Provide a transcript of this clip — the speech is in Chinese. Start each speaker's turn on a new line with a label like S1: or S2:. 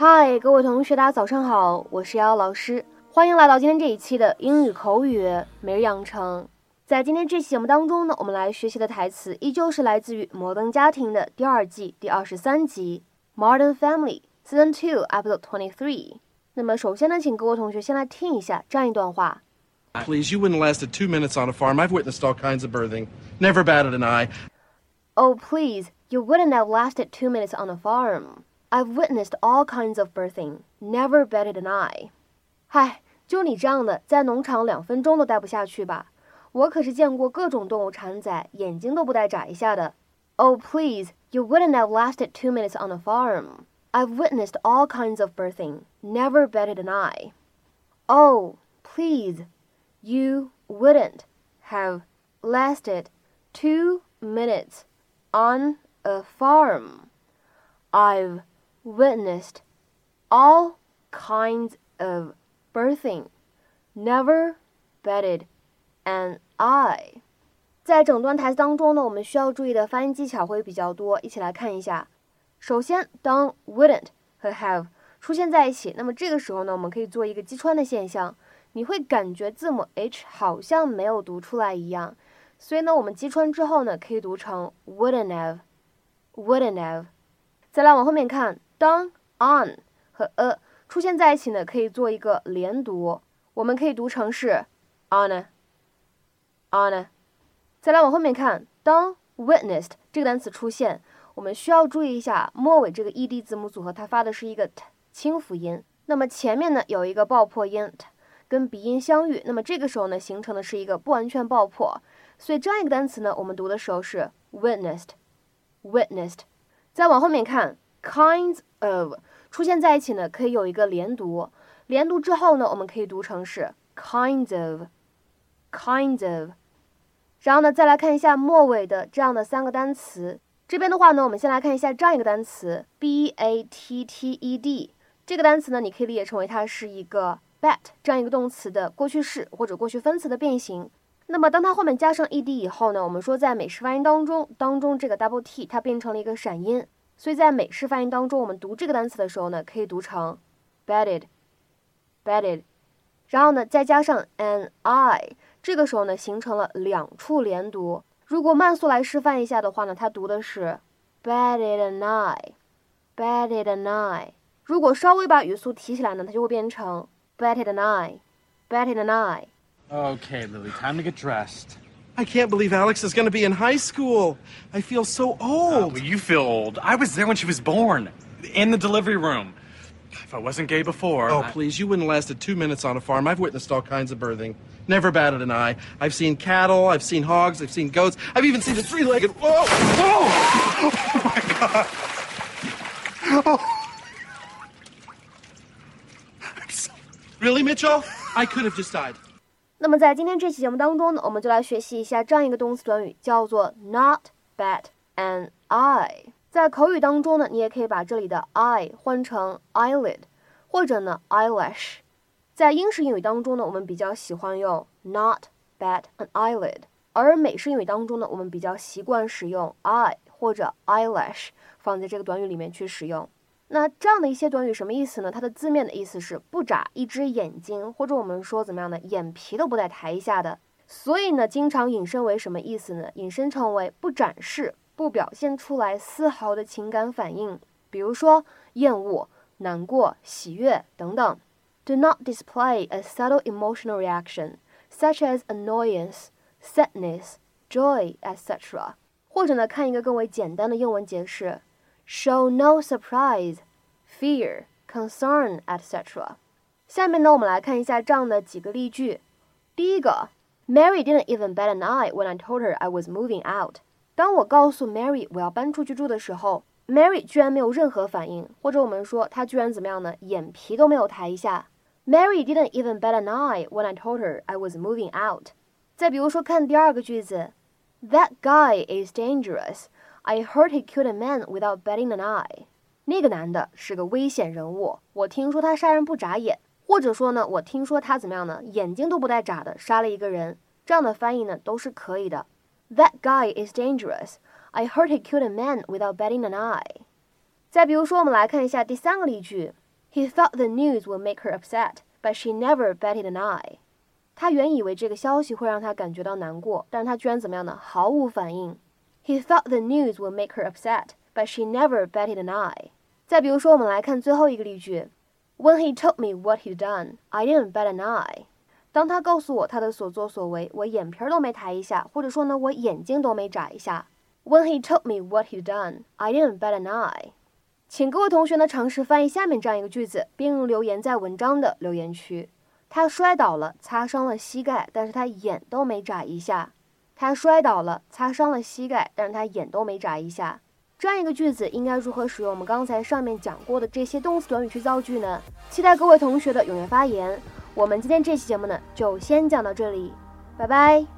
S1: 嗨，各位同学，大家早上好，我是瑶瑶老师，欢迎来到今天这一期的英语口语每日养成。在今天这期节目当中呢，我们来学习的台词依旧是来自于《摩登家庭》的第二季第二十三集《Modern Family》Season Two Episode Twenty Three。那么首先呢，请各位同学先来听一下这样一段话。
S2: Please, you wouldn't lasted two minutes on a farm. I've witnessed all kinds of birthing. Never batted an eye.
S1: Oh, please, you wouldn't have lasted two minutes on a farm. I've witnessed all kinds of birthing. Never batted an eye. 嗨，就你这样的，在农场两分钟都待不下去吧？我可是见过各种动物产崽，眼睛都不带眨一下的。Oh, please, you wouldn't have lasted two minutes on a farm. I've witnessed all kinds of birthing. Never batted an eye. Oh, please, you wouldn't have lasted two minutes on a farm. I've witnessed all kinds of birthing. Never batted an eye. 在整段台词当中呢，我们需要注意的发音技巧会比较多，一起来看一下。首先，当 wouldn't 和 have 出现在一起，那么这个时候呢，我们可以做一个击穿的现象，你会感觉字母 h 好像没有读出来一样，所以呢，我们击穿之后呢，可以读成 wouldn't have，wouldn't have。再来往后面看，当 on 和 a 出现在一起呢，可以做一个连读，我们可以读成是 on，on。再来往后面看，当 witnessed 这个单词出现，我们需要注意一下末尾这个 ed 字母组合，它发的是一个 t 清辅音，那么前面呢有一个爆破音 t 跟鼻音相遇，那么这个时候呢形成的是一个不完全爆破，所以这样一个单词呢，我们读的时候是 witnessed，witnessed。再往后面看，kinds of 出现在一起呢，可以有一个连读，连读之后呢，我们可以读成是 kinds of，kinds of。然后呢，再来看一下末尾的这样的三个单词。这边的话呢，我们先来看一下这样一个单词 b a t t e d。这个单词呢，你可以理解成为它是一个 bat 这样一个动词的过去式或者过去分词的变形。那么当它后面加上 e d 以后呢，我们说在美式发音当中，当中这个 double t 它变成了一个闪音，所以在美式发音当中，我们读这个单词的时候呢，可以读成 bedded，bedded，。然后呢，再加上 an i。这个时候呢，形成了两处连读。如果慢速来示范一下的话呢，它读的是 bedded an eye，bedded an eye。如果稍微把语速提起来呢，它就会变成 bedded an eye，bedded an eye。
S3: Okay, Lily, time to get dressed.
S2: I can't believe Alex is going to be in high school. I feel so
S3: Oh,
S2: old.
S3: but you feel old. I was there when she was born, in the delivery room. If I wasn't gay before.
S2: Oh,
S3: I-
S2: please, you wouldn't lasted two minutes on a farm. I've witnessed all kinds of birthing. Never batted an eye. I've seen cattle, I've seen hogs, I've seen goats, I've even seen a three legged. Whoa! Whoa! Oh my god. Really, Mitchell? I could have just died.
S1: 那么在今天这期节目当中呢，我们就来学习一下这样一个动词短语，叫做 not bat an eye。在口语当中呢，你也可以把这里的 eye 换成 eyelid，或者呢 eyelash。在英式英语当中呢，我们比较喜欢用 not bat an eyelid，而美式英语当中呢，我们比较习惯使用 eye 或者 eyelash 放在这个短语里面去使用。那这样的一些短语什么意思呢？它的字面的意思是不眨一只眼睛，或者我们说怎么样的，眼皮都不带抬一下的。所以呢，经常引申为什么意思呢？引申成为不展示、不表现出来丝毫的情感反应，比如说厌恶、难过、喜悦等等。Do not display a subtle emotional reaction, such as annoyance, sadness, joy, etc. 或者呢，看一个更为简单的英文解释。show no surprise, fear, concern, etc. 下面呢，我们来看一下这样的几个例句。第一个，Mary didn't even bat an eye when I told her I was moving out。当我告诉 Mary 我要搬出去住的时候，Mary 居然没有任何反应，或者我们说她居然怎么样呢？眼皮都没有抬一下。Mary didn't even bat an eye when I told her I was moving out。再比如说，看第二个句子，That guy is dangerous。 I heard he killed a man without batting an eye。那个男的是个危险人物，我听说他杀人不眨眼，或者说呢，我听说他怎么样呢？眼睛都不带眨的杀了一个人。这样的翻译呢都是可以的。That guy is dangerous. I heard he killed a man without batting an eye. 再比如说，我们来看一下第三个例句 He thought the news would make her upset, but she never batted an eye. 他原以为这个消息会让他感觉到难过，但是他居然怎么样呢？毫无反应。He thought the news would make her upset, but she never batted an eye. 再比如说，我们来看最后一个例句：When he told me what he'd done, I didn't bat an eye. 当他告诉我他的所作所为，我眼皮儿都没抬一下，或者说呢，我眼睛都没眨一下。When he told me what he'd done, I didn't bat an eye. 请各位同学呢尝试翻译下面这样一个句子，并留言在文章的留言区。他摔倒了，擦伤了膝盖，但是他眼都没眨一下。他摔倒了，擦伤了膝盖，但是他眼都没眨一下。这样一个句子应该如何使用我们刚才上面讲过的这些动词短语去造句呢？期待各位同学的踊跃发言。我们今天这期节目呢，就先讲到这里，拜拜。